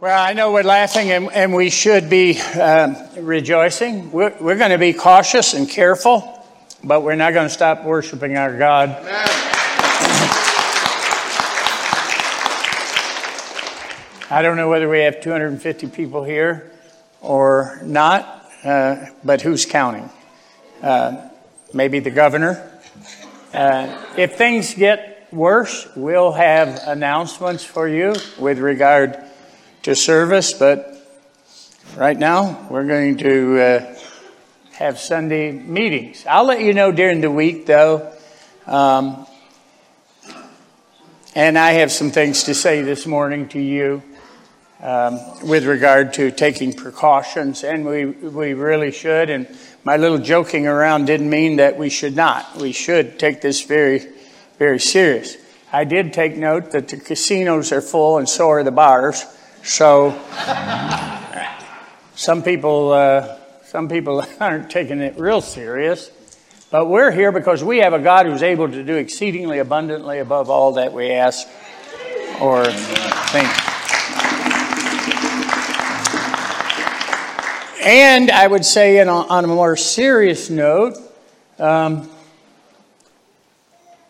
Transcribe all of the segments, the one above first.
Well, I know we're laughing and, and we should be um, rejoicing. We're, we're going to be cautious and careful, but we're not going to stop worshiping our God. I don't know whether we have 250 people here or not, uh, but who's counting? Uh, maybe the governor. Uh, if things get worse, we'll have announcements for you with regard to service, but right now we're going to uh, have Sunday meetings. I'll let you know during the week, though. Um, and I have some things to say this morning to you um, with regard to taking precautions, and we, we really should. And my little joking around didn't mean that we should not. We should take this very, very serious. I did take note that the casinos are full and so are the bars. So some people, uh, some people aren't taking it real serious. But we're here because we have a God who's able to do exceedingly abundantly above all that we ask or think. And I would say, a, on a more serious note, um,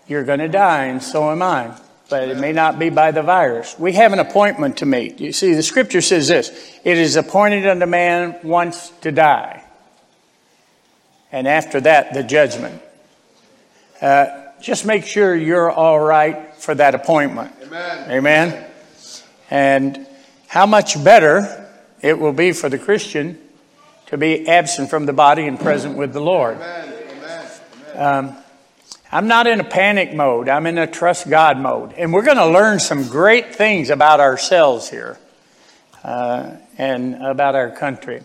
you're going to die, and so am I but it may not be by the virus. We have an appointment to meet. You see, the scripture says this it is appointed unto man once to die, and after that, the judgment. Uh, just make sure you're all right for that appointment. Amen. Amen. And how much better it will be for the Christian to be absent from the body and present with the Lord. Amen. Amen. Um, I'm not in a panic mode. I'm in a trust God mode. And we're going to learn some great things about ourselves here uh, and about our country.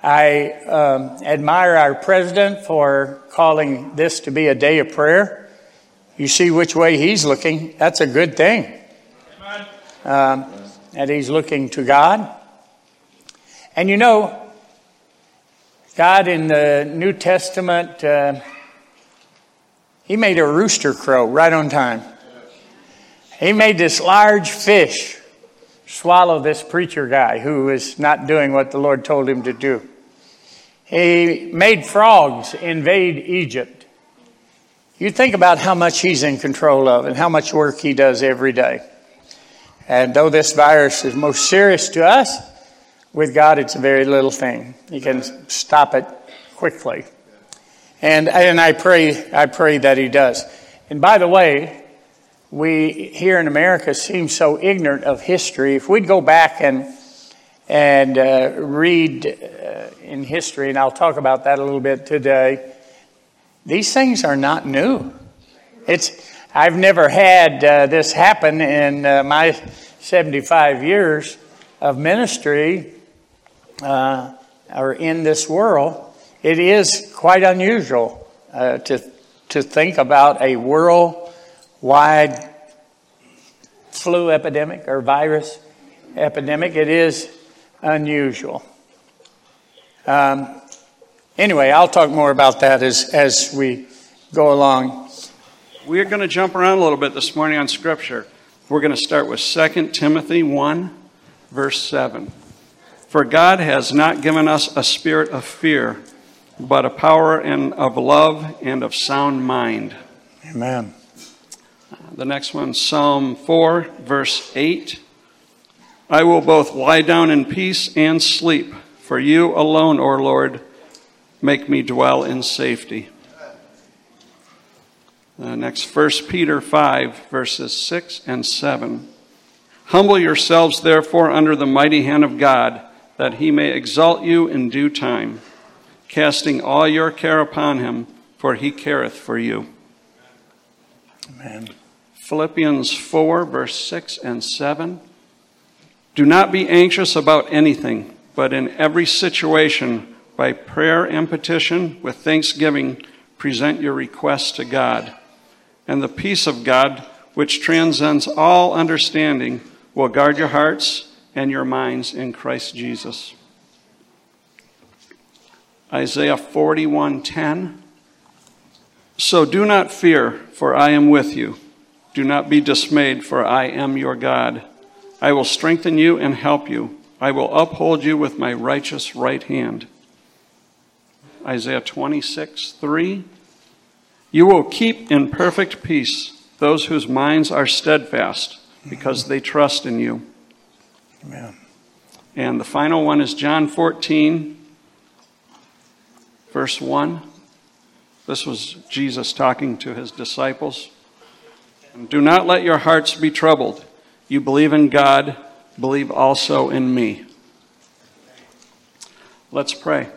I um, admire our president for calling this to be a day of prayer. You see which way he's looking. That's a good thing. Um, that he's looking to God. And you know, God in the New Testament. Uh, he made a rooster crow right on time. He made this large fish swallow this preacher guy who was not doing what the Lord told him to do. He made frogs invade Egypt. You think about how much he's in control of and how much work he does every day. And though this virus is most serious to us, with God it's a very little thing. He can stop it quickly. And, and I pray, I pray that he does. And by the way, we here in America seem so ignorant of history. If we'd go back and, and uh, read uh, in history, and I'll talk about that a little bit today, these things are not new. It's, I've never had uh, this happen in uh, my 75 years of ministry uh, or in this world it is quite unusual uh, to, to think about a worldwide flu epidemic or virus epidemic. It is unusual. Um, anyway, I'll talk more about that as, as we go along. We're going to jump around a little bit this morning on Scripture. We're going to start with 2 Timothy 1, verse 7. For God has not given us a spirit of fear but a power and of love and of sound mind. Amen. The next one, Psalm 4, verse 8. I will both lie down in peace and sleep, for you alone, O Lord, make me dwell in safety. The next, 1 Peter 5, verses 6 and 7. Humble yourselves, therefore, under the mighty hand of God, that he may exalt you in due time casting all your care upon him, for he careth for you. Amen. Philippians 4, verse 6 and 7. Do not be anxious about anything, but in every situation, by prayer and petition, with thanksgiving, present your requests to God. And the peace of God, which transcends all understanding, will guard your hearts and your minds in Christ Jesus. Isaiah 41:10 So do not fear for I am with you do not be dismayed for I am your God I will strengthen you and help you. I will uphold you with my righteous right hand. Isaiah 26, 3. You will keep in perfect peace those whose minds are steadfast because they trust in you. Amen. And the final one is John 14, verse 1. This was Jesus talking to his disciples. Do not let your hearts be troubled. You believe in God, believe also in me. Let's pray.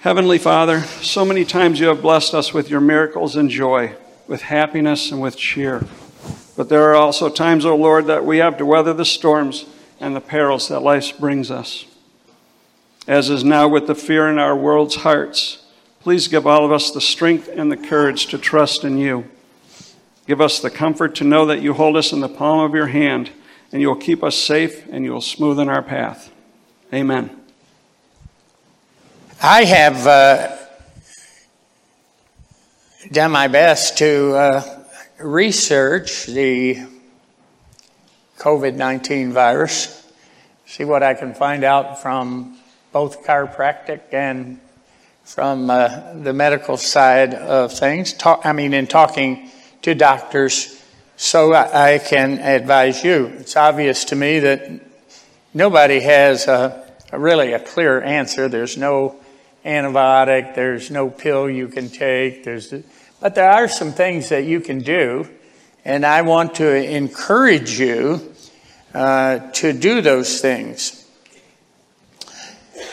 Heavenly Father, so many times you have blessed us with your miracles and joy, with happiness and with cheer. But there are also times, O oh Lord, that we have to weather the storms and the perils that life brings us. As is now with the fear in our world's hearts, please give all of us the strength and the courage to trust in you. Give us the comfort to know that you hold us in the palm of your hand and you will keep us safe and you will smoothen our path. Amen. I have uh, done my best to uh, research the COVID 19 virus, see what I can find out from both chiropractic and from uh, the medical side of things. Talk, I mean, in talking to doctors, so I can advise you. It's obvious to me that nobody has a, a really a clear answer. There's no antibiotic. There's no pill you can take. There's, but there are some things that you can do, and I want to encourage you uh, to do those things.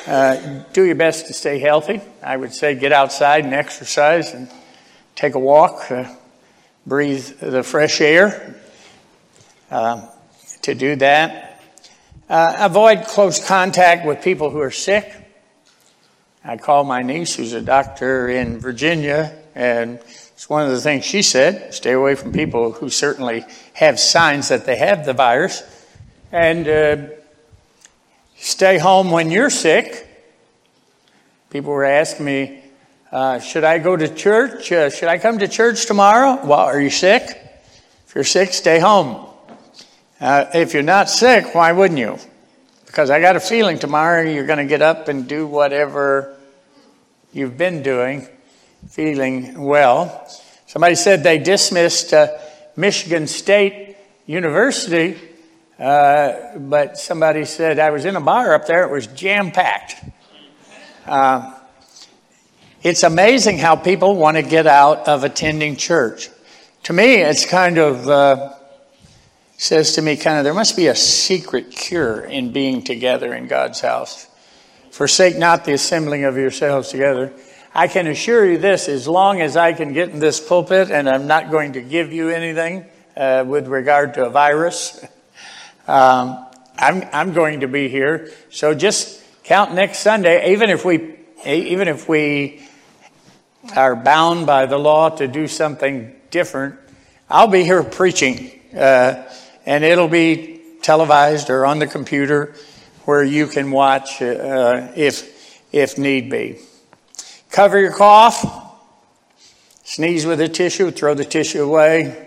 Uh, do your best to stay healthy. I would say get outside and exercise and take a walk, uh, breathe the fresh air. Uh, to do that, uh, avoid close contact with people who are sick. I called my niece, who's a doctor in Virginia, and it's one of the things she said stay away from people who certainly have signs that they have the virus, and uh, stay home when you're sick. People were asking me, uh, should I go to church? Uh, should I come to church tomorrow? Well, are you sick? If you're sick, stay home. Uh, if you're not sick, why wouldn't you? Because I got a feeling tomorrow you're going to get up and do whatever you've been doing, feeling well. Somebody said they dismissed uh, Michigan State University, uh, but somebody said I was in a bar up there, it was jam packed. Uh, it's amazing how people want to get out of attending church. To me, it's kind of, uh, says to me, kind of, there must be a secret cure in being together in God's house. Forsake not the assembling of yourselves together. I can assure you this as long as I can get in this pulpit, and I'm not going to give you anything uh, with regard to a virus, um, I'm, I'm going to be here. So just count next Sunday, even if we, even if we are bound by the law to do something different, I'll be here preaching, uh, and it'll be televised or on the computer where you can watch uh, if, if need be. Cover your cough. Sneeze with a tissue, throw the tissue away.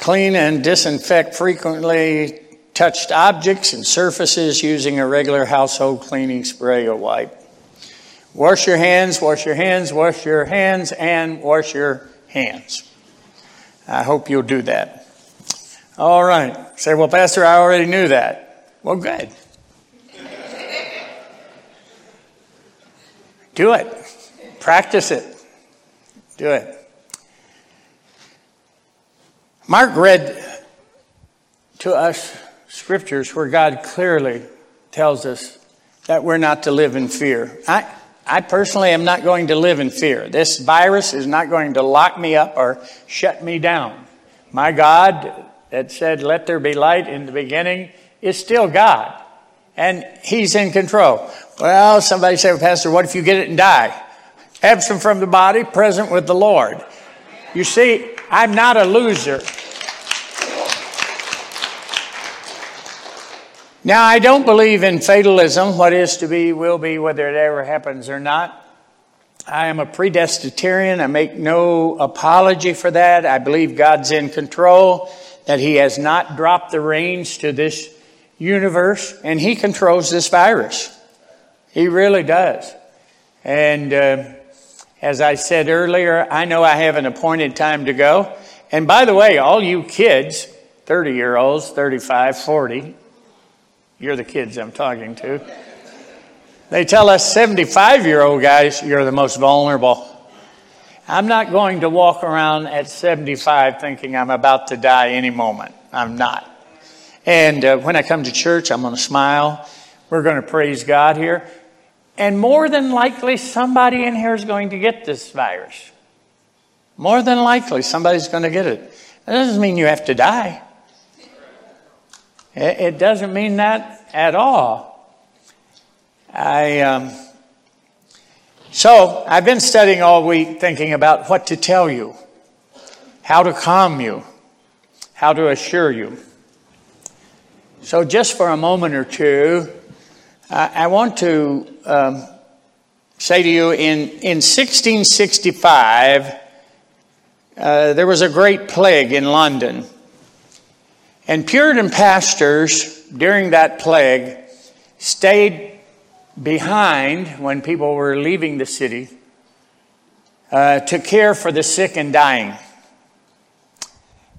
Clean and disinfect frequently touched objects and surfaces using a regular household cleaning spray or wipe. Wash your hands, wash your hands, wash your hands, and wash your hands. I hope you'll do that. All right. Say, well, Pastor, I already knew that. Well, good. Do it. Practice it. Do it. Mark read to us scriptures where God clearly tells us that we're not to live in fear. I, I personally am not going to live in fear. This virus is not going to lock me up or shut me down. My God that said, Let there be light in the beginning, is still God. And He's in control. Well, somebody said, Pastor, what if you get it and die? Absent from the body, present with the Lord. You see, I'm not a loser. Now, I don't believe in fatalism. What is to be will be, whether it ever happens or not. I am a predestinarian. I make no apology for that. I believe God's in control, that He has not dropped the reins to this universe, and He controls this virus. He really does. And uh, as I said earlier, I know I have an appointed time to go. And by the way, all you kids, 30 year olds, 35, 40, you're the kids I'm talking to. They tell us 75 year old guys, you're the most vulnerable. I'm not going to walk around at 75 thinking I'm about to die any moment. I'm not. And uh, when I come to church, I'm going to smile. We're going to praise God here. And more than likely, somebody in here is going to get this virus. More than likely, somebody's going to get it. That doesn't mean you have to die. It doesn't mean that at all. I, um, so I've been studying all week thinking about what to tell you, how to calm you, how to assure you. So just for a moment or two, I, want to um, say to you in, in 1665, uh, there was a great plague in London. And Puritan pastors during that plague stayed behind when people were leaving the city uh, to care for the sick and dying.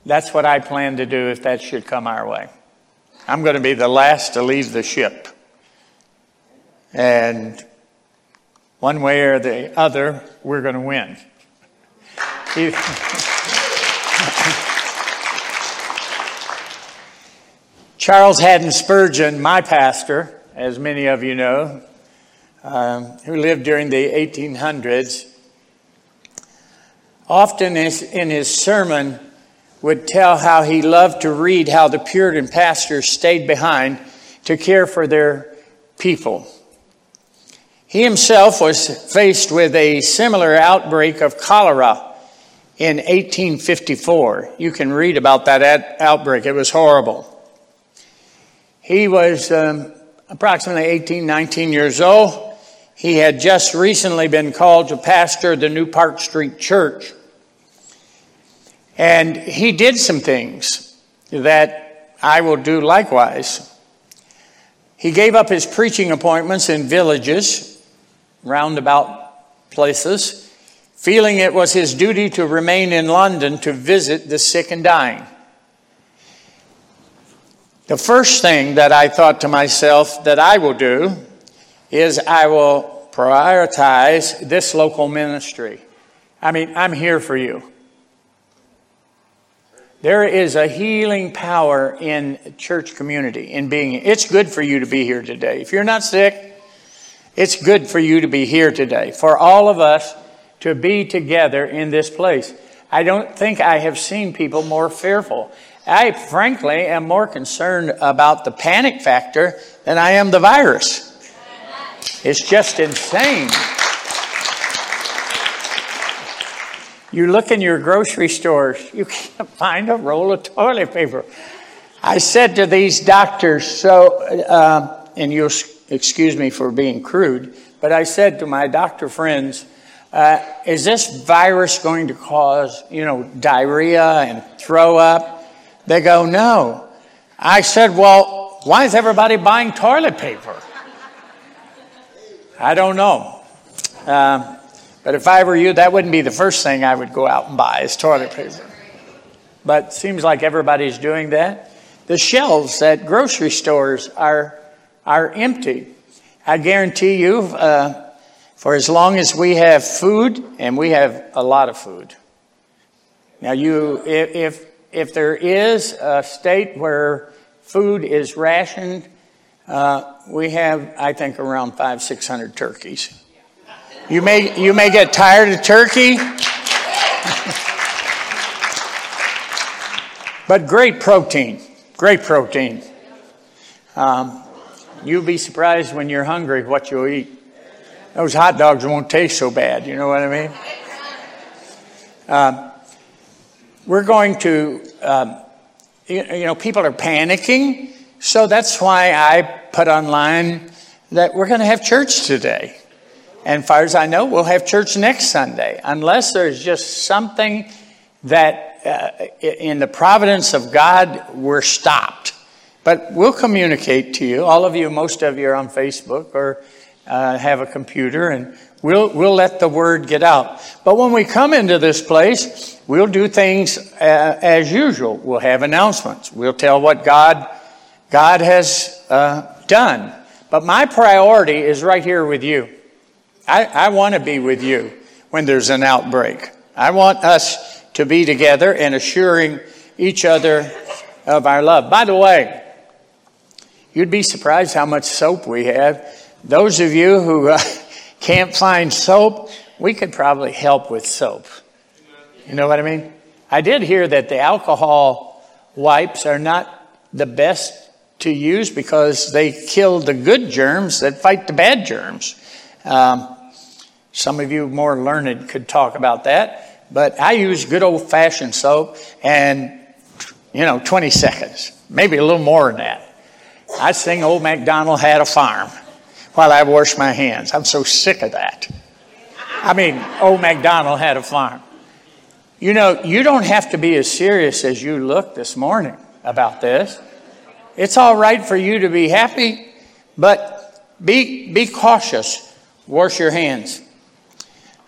That's what I plan to do if that should come our way. I'm going to be the last to leave the ship. And one way or the other, we're going to win. Charles Haddon Spurgeon, my pastor, as many of you know, um, who lived during the 1800s, often in his sermon would tell how he loved to read how the Puritan pastors stayed behind to care for their people. He himself was faced with a similar outbreak of cholera in 1854. You can read about that outbreak, it was horrible. He was um, approximately 18, 19 years old. He had just recently been called to pastor the New Park Street Church. And he did some things that I will do likewise. He gave up his preaching appointments in villages, roundabout places, feeling it was his duty to remain in London to visit the sick and dying. The first thing that I thought to myself that I will do is I will prioritize this local ministry. I mean, I'm here for you. There is a healing power in church community, in being, it's good for you to be here today. If you're not sick, it's good for you to be here today. For all of us to be together in this place. I don't think I have seen people more fearful. I frankly am more concerned about the panic factor than I am the virus. It's just insane. You look in your grocery stores, you can't find a roll of toilet paper. I said to these doctors, so, uh, and you'll excuse me for being crude, but I said to my doctor friends, uh, is this virus going to cause, you know, diarrhea and throw up? They go, no. I said, well, why is everybody buying toilet paper? I don't know. Um, but if I were you, that wouldn't be the first thing I would go out and buy is toilet paper. But seems like everybody's doing that. The shelves at grocery stores are, are empty. I guarantee you, uh, for as long as we have food, and we have a lot of food. Now, you, if, if there is a state where food is rationed, uh, we have, I think, around five, six hundred turkeys. You may, you may get tired of turkey, but great protein, great protein. Um, you'll be surprised when you're hungry what you'll eat. Those hot dogs won't taste so bad, you know what I mean? Uh, we're going to, um, you, you know, people are panicking. So that's why I put online that we're going to have church today. And far as I know, we'll have church next Sunday, unless there's just something that uh, in the providence of God we're stopped. But we'll communicate to you. All of you, most of you are on Facebook or uh, have a computer, and we'll, we'll let the word get out. But when we come into this place, we'll do things uh, as usual. We'll have announcements. We'll tell what God, God has uh, done. But my priority is right here with you. I, I want to be with you when there's an outbreak. I want us to be together and assuring each other of our love. By the way, you'd be surprised how much soap we have. Those of you who uh, can't find soap, we could probably help with soap. You know what I mean? I did hear that the alcohol wipes are not the best to use because they kill the good germs that fight the bad germs. Um, some of you more learned could talk about that, but I use good old fashioned soap and, you know, 20 seconds, maybe a little more than that. I sing Old MacDonald had a farm while I wash my hands. I'm so sick of that. I mean, Old MacDonald had a farm. You know, you don't have to be as serious as you look this morning about this. It's all right for you to be happy, but be, be cautious. Wash your hands.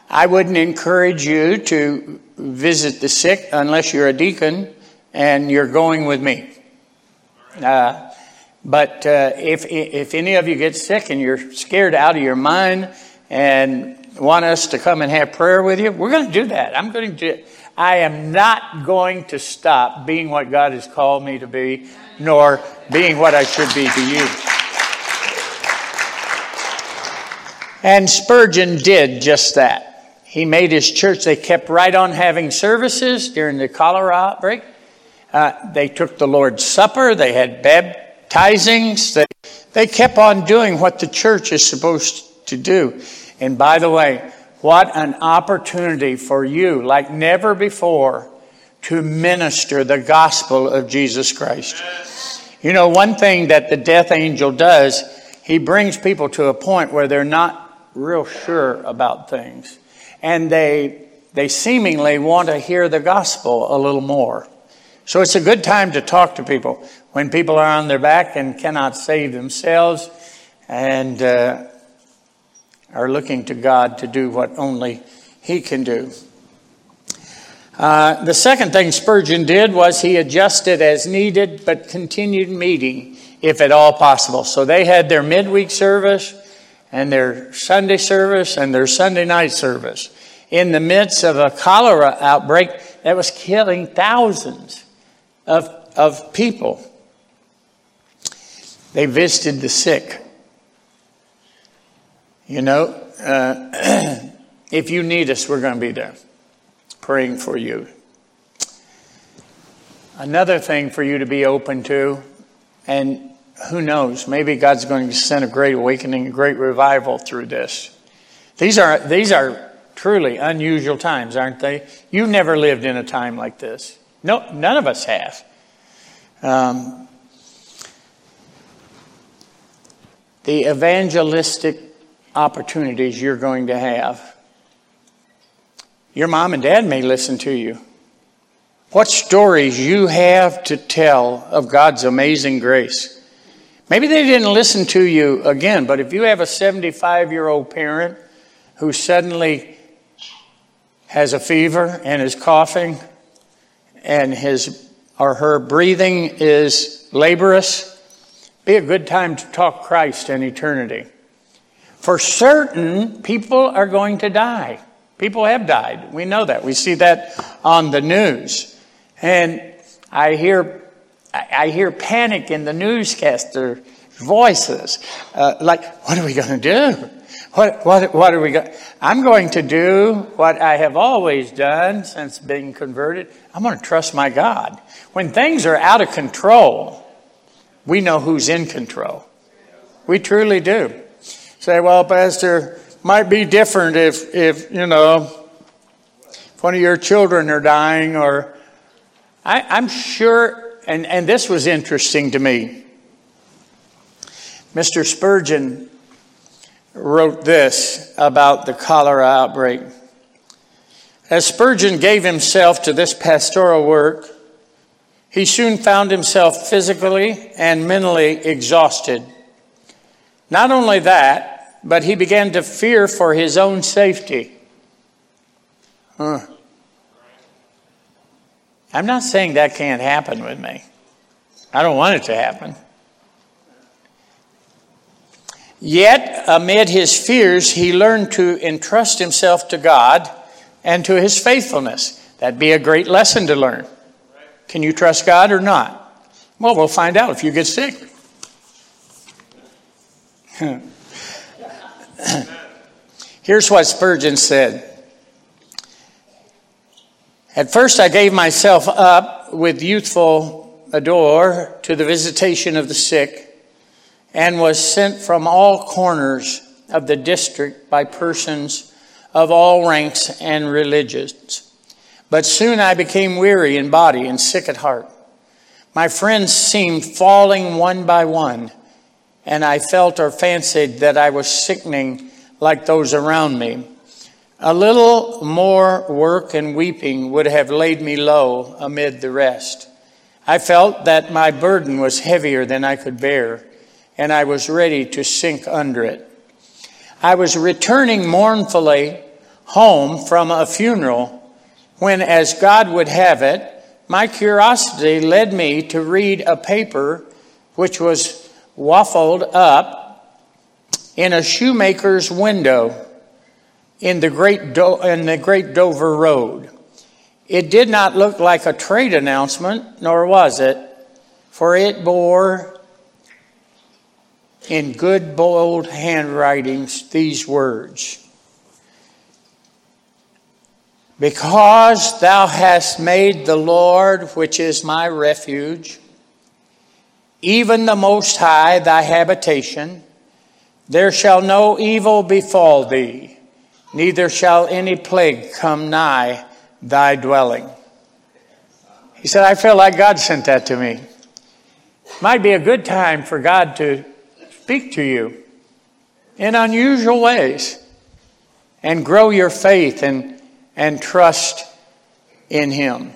I wouldn't encourage you to visit the sick unless you're a deacon and you're going with me. Uh, but uh, if, if any of you get sick and you're scared out of your mind and want us to come and have prayer with you, we're going to do that. I'm going to. I am not going to stop being what God has called me to be, nor being what I should be to you. And Spurgeon did just that. He made his church, they kept right on having services during the cholera outbreak. Uh, they took the Lord's Supper, they had baptizings, they, they kept on doing what the church is supposed to do. And by the way, what an opportunity for you, like never before, to minister the gospel of Jesus Christ. You know, one thing that the death angel does, he brings people to a point where they're not real sure about things and they, they seemingly want to hear the gospel a little more. So it's a good time to talk to people when people are on their back and cannot save themselves and uh, are looking to God to do what only He can do. Uh, the second thing Spurgeon did was he adjusted as needed but continued meeting if at all possible. So they had their midweek service and their Sunday service and their Sunday night service in the midst of a cholera outbreak that was killing thousands of, of people. They visited the sick. You know, uh, if you need us, we're going to be there praying for you. Another thing for you to be open to, and who knows, maybe God's going to send a great awakening, a great revival through this. These are, these are truly unusual times, aren't they? You've never lived in a time like this. No, none of us have. Um, the evangelistic opportunities you're going to have. Your mom and dad may listen to you. What stories you have to tell of God's amazing grace. Maybe they didn't listen to you again, but if you have a 75 year old parent who suddenly has a fever and is coughing and his or her breathing is laborious, be a good time to talk Christ and eternity. For certain, people are going to die. People have died. We know that. We see that on the news. And I hear, I hear panic in the newscaster voices. Uh, like, what are we going to do? What, what, what are we going I'm going to do what I have always done since being converted. I'm going to trust my God. When things are out of control, we know who's in control. We truly do. Say, well, Pastor, might be different if, if you know, if one of your children are dying or I, I'm sure, and, and this was interesting to me. Mr. Spurgeon wrote this about the cholera outbreak. As Spurgeon gave himself to this pastoral work, he soon found himself physically and mentally exhausted. Not only that, but he began to fear for his own safety. Huh. I'm not saying that can't happen with me. I don't want it to happen. Yet, amid his fears, he learned to entrust himself to God and to his faithfulness. That'd be a great lesson to learn. Can you trust God or not? Well, we'll find out if you get sick. Here's what Spurgeon said. At first, I gave myself up with youthful ardor to the visitation of the sick and was sent from all corners of the district by persons of all ranks and religions. But soon I became weary in body and sick at heart. My friends seemed falling one by one, and I felt or fancied that I was sickening like those around me. A little more work and weeping would have laid me low amid the rest. I felt that my burden was heavier than I could bear, and I was ready to sink under it. I was returning mournfully home from a funeral when, as God would have it, my curiosity led me to read a paper which was waffled up in a shoemaker's window in the great, Do- in the great Dover Road. It did not look like a trade announcement, nor was it, for it bore in good bold handwritings these words Because thou hast made the Lord, which is my refuge, even the Most High thy habitation, there shall no evil befall thee, neither shall any plague come nigh thy dwelling. He said, I feel like God sent that to me. Might be a good time for God to speak to you in unusual ways and grow your faith and and trust in Him.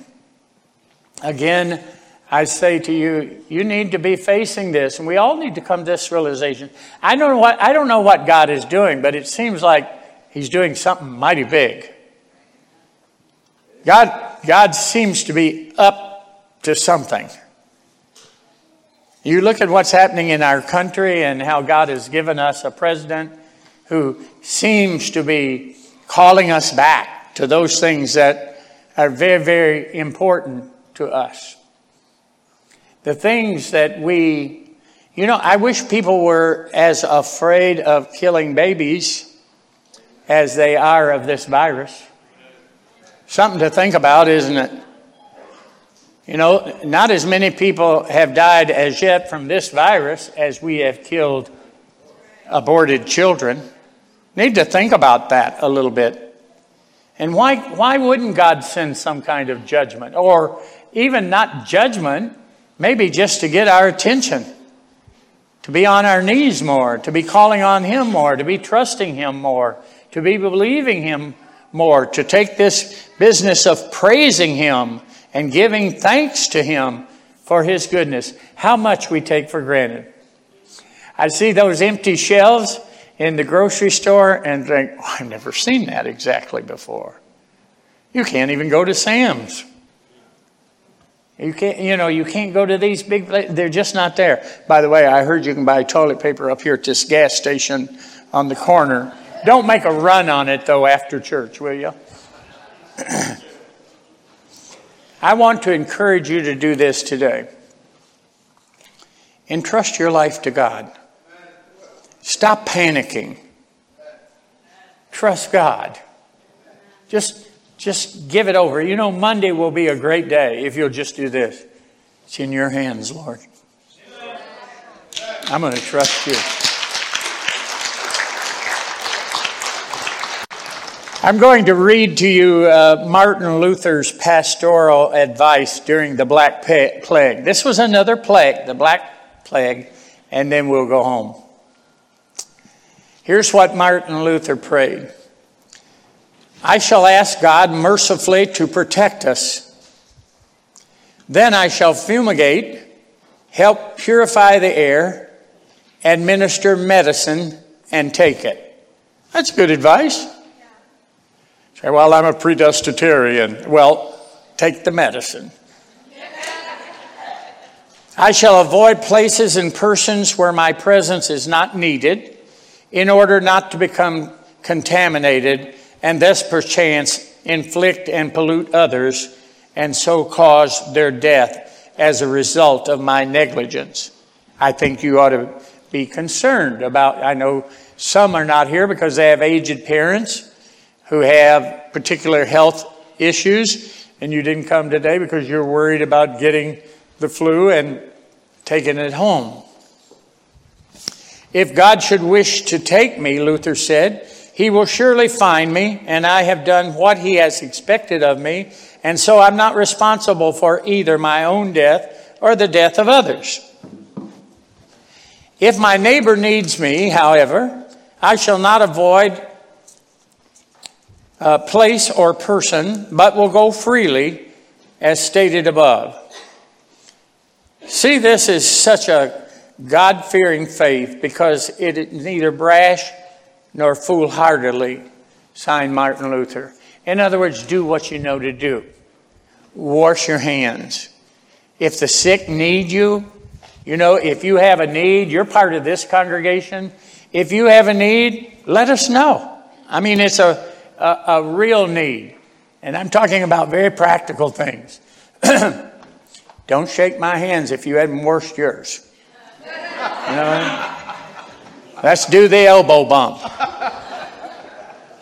Again, I say to you, you need to be facing this, and we all need to come to this realization. I don't know what, I don't know what God is doing, but it seems like He's doing something mighty big. God, God seems to be up to something. You look at what's happening in our country and how God has given us a president who seems to be calling us back to those things that are very, very important to us. The things that we, you know, I wish people were as afraid of killing babies as they are of this virus. Something to think about, isn't it? You know, not as many people have died as yet from this virus as we have killed aborted children. Need to think about that a little bit. And why, why wouldn't God send some kind of judgment? Or even not judgment, maybe just to get our attention, to be on our knees more, to be calling on Him more, to be trusting Him more, to be believing Him more, to take this business of praising Him and giving thanks to Him for His goodness. How much we take for granted. I see those empty shelves in the grocery store and think, oh, I've never seen that exactly before. You can't even go to Sam's. You can't, you know, you can't go to these big. They're just not there. By the way, I heard you can buy toilet paper up here at this gas station on the corner. Don't make a run on it though after church, will you? I want to encourage you to do this today. Entrust your life to God. Stop panicking. Trust God. Just, just give it over. You know, Monday will be a great day if you'll just do this. It's in your hands, Lord. I'm going to trust you. I'm going to read to you uh, Martin Luther's pastoral advice during the Black Plague. This was another plague, the Black Plague, and then we'll go home. Here's what Martin Luther prayed I shall ask God mercifully to protect us. Then I shall fumigate, help purify the air, administer medicine, and take it. That's good advice. Say, well, I'm a predestinarian. Well, take the medicine. I shall avoid places and persons where my presence is not needed in order not to become contaminated and thus perchance inflict and pollute others and so cause their death as a result of my negligence. I think you ought to be concerned about, I know some are not here because they have aged parents who have particular health issues, and you didn't come today because you're worried about getting the flu and taking it home. If God should wish to take me, Luther said, he will surely find me, and I have done what he has expected of me, and so I'm not responsible for either my own death or the death of others. If my neighbor needs me, however, I shall not avoid a place or person, but will go freely, as stated above. See, this is such a God fearing faith because it is neither brash nor foolhardily, signed Martin Luther. In other words, do what you know to do. Wash your hands. If the sick need you, you know, if you have a need, you're part of this congregation. If you have a need, let us know. I mean, it's a, a, a real need. And I'm talking about very practical things. Don't shake my hands if you hadn't washed yours. You know Let's do the elbow bump.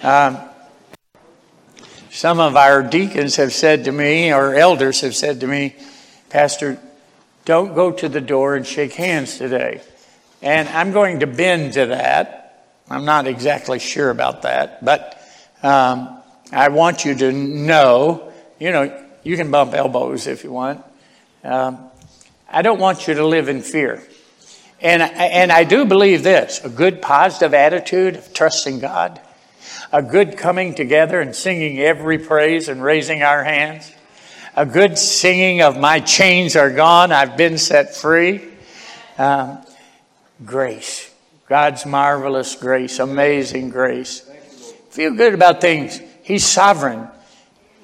Um, some of our deacons have said to me, or elders have said to me, Pastor, don't go to the door and shake hands today. And I'm going to bend to that. I'm not exactly sure about that, but um, I want you to know, you know, you can bump elbows if you want. Um, I don't want you to live in fear. And, and I do believe this a good positive attitude of trusting God, a good coming together and singing every praise and raising our hands, a good singing of my chains are gone, I've been set free. Um, grace, God's marvelous grace, amazing grace. Feel good about things. He's sovereign.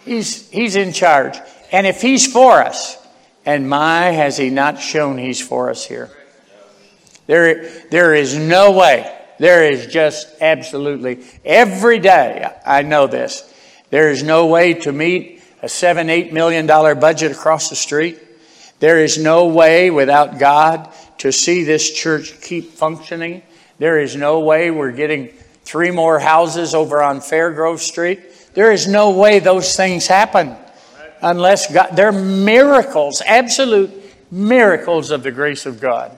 He's, he's in charge. And if He's for us, and my, has He not shown He's for us here? There, there is no way. There is just absolutely, every day, I know this, there is no way to meet a seven, eight million dollar budget across the street. There is no way without God to see this church keep functioning. There is no way we're getting three more houses over on Fairgrove Street. There is no way those things happen unless God, they're miracles, absolute miracles of the grace of God.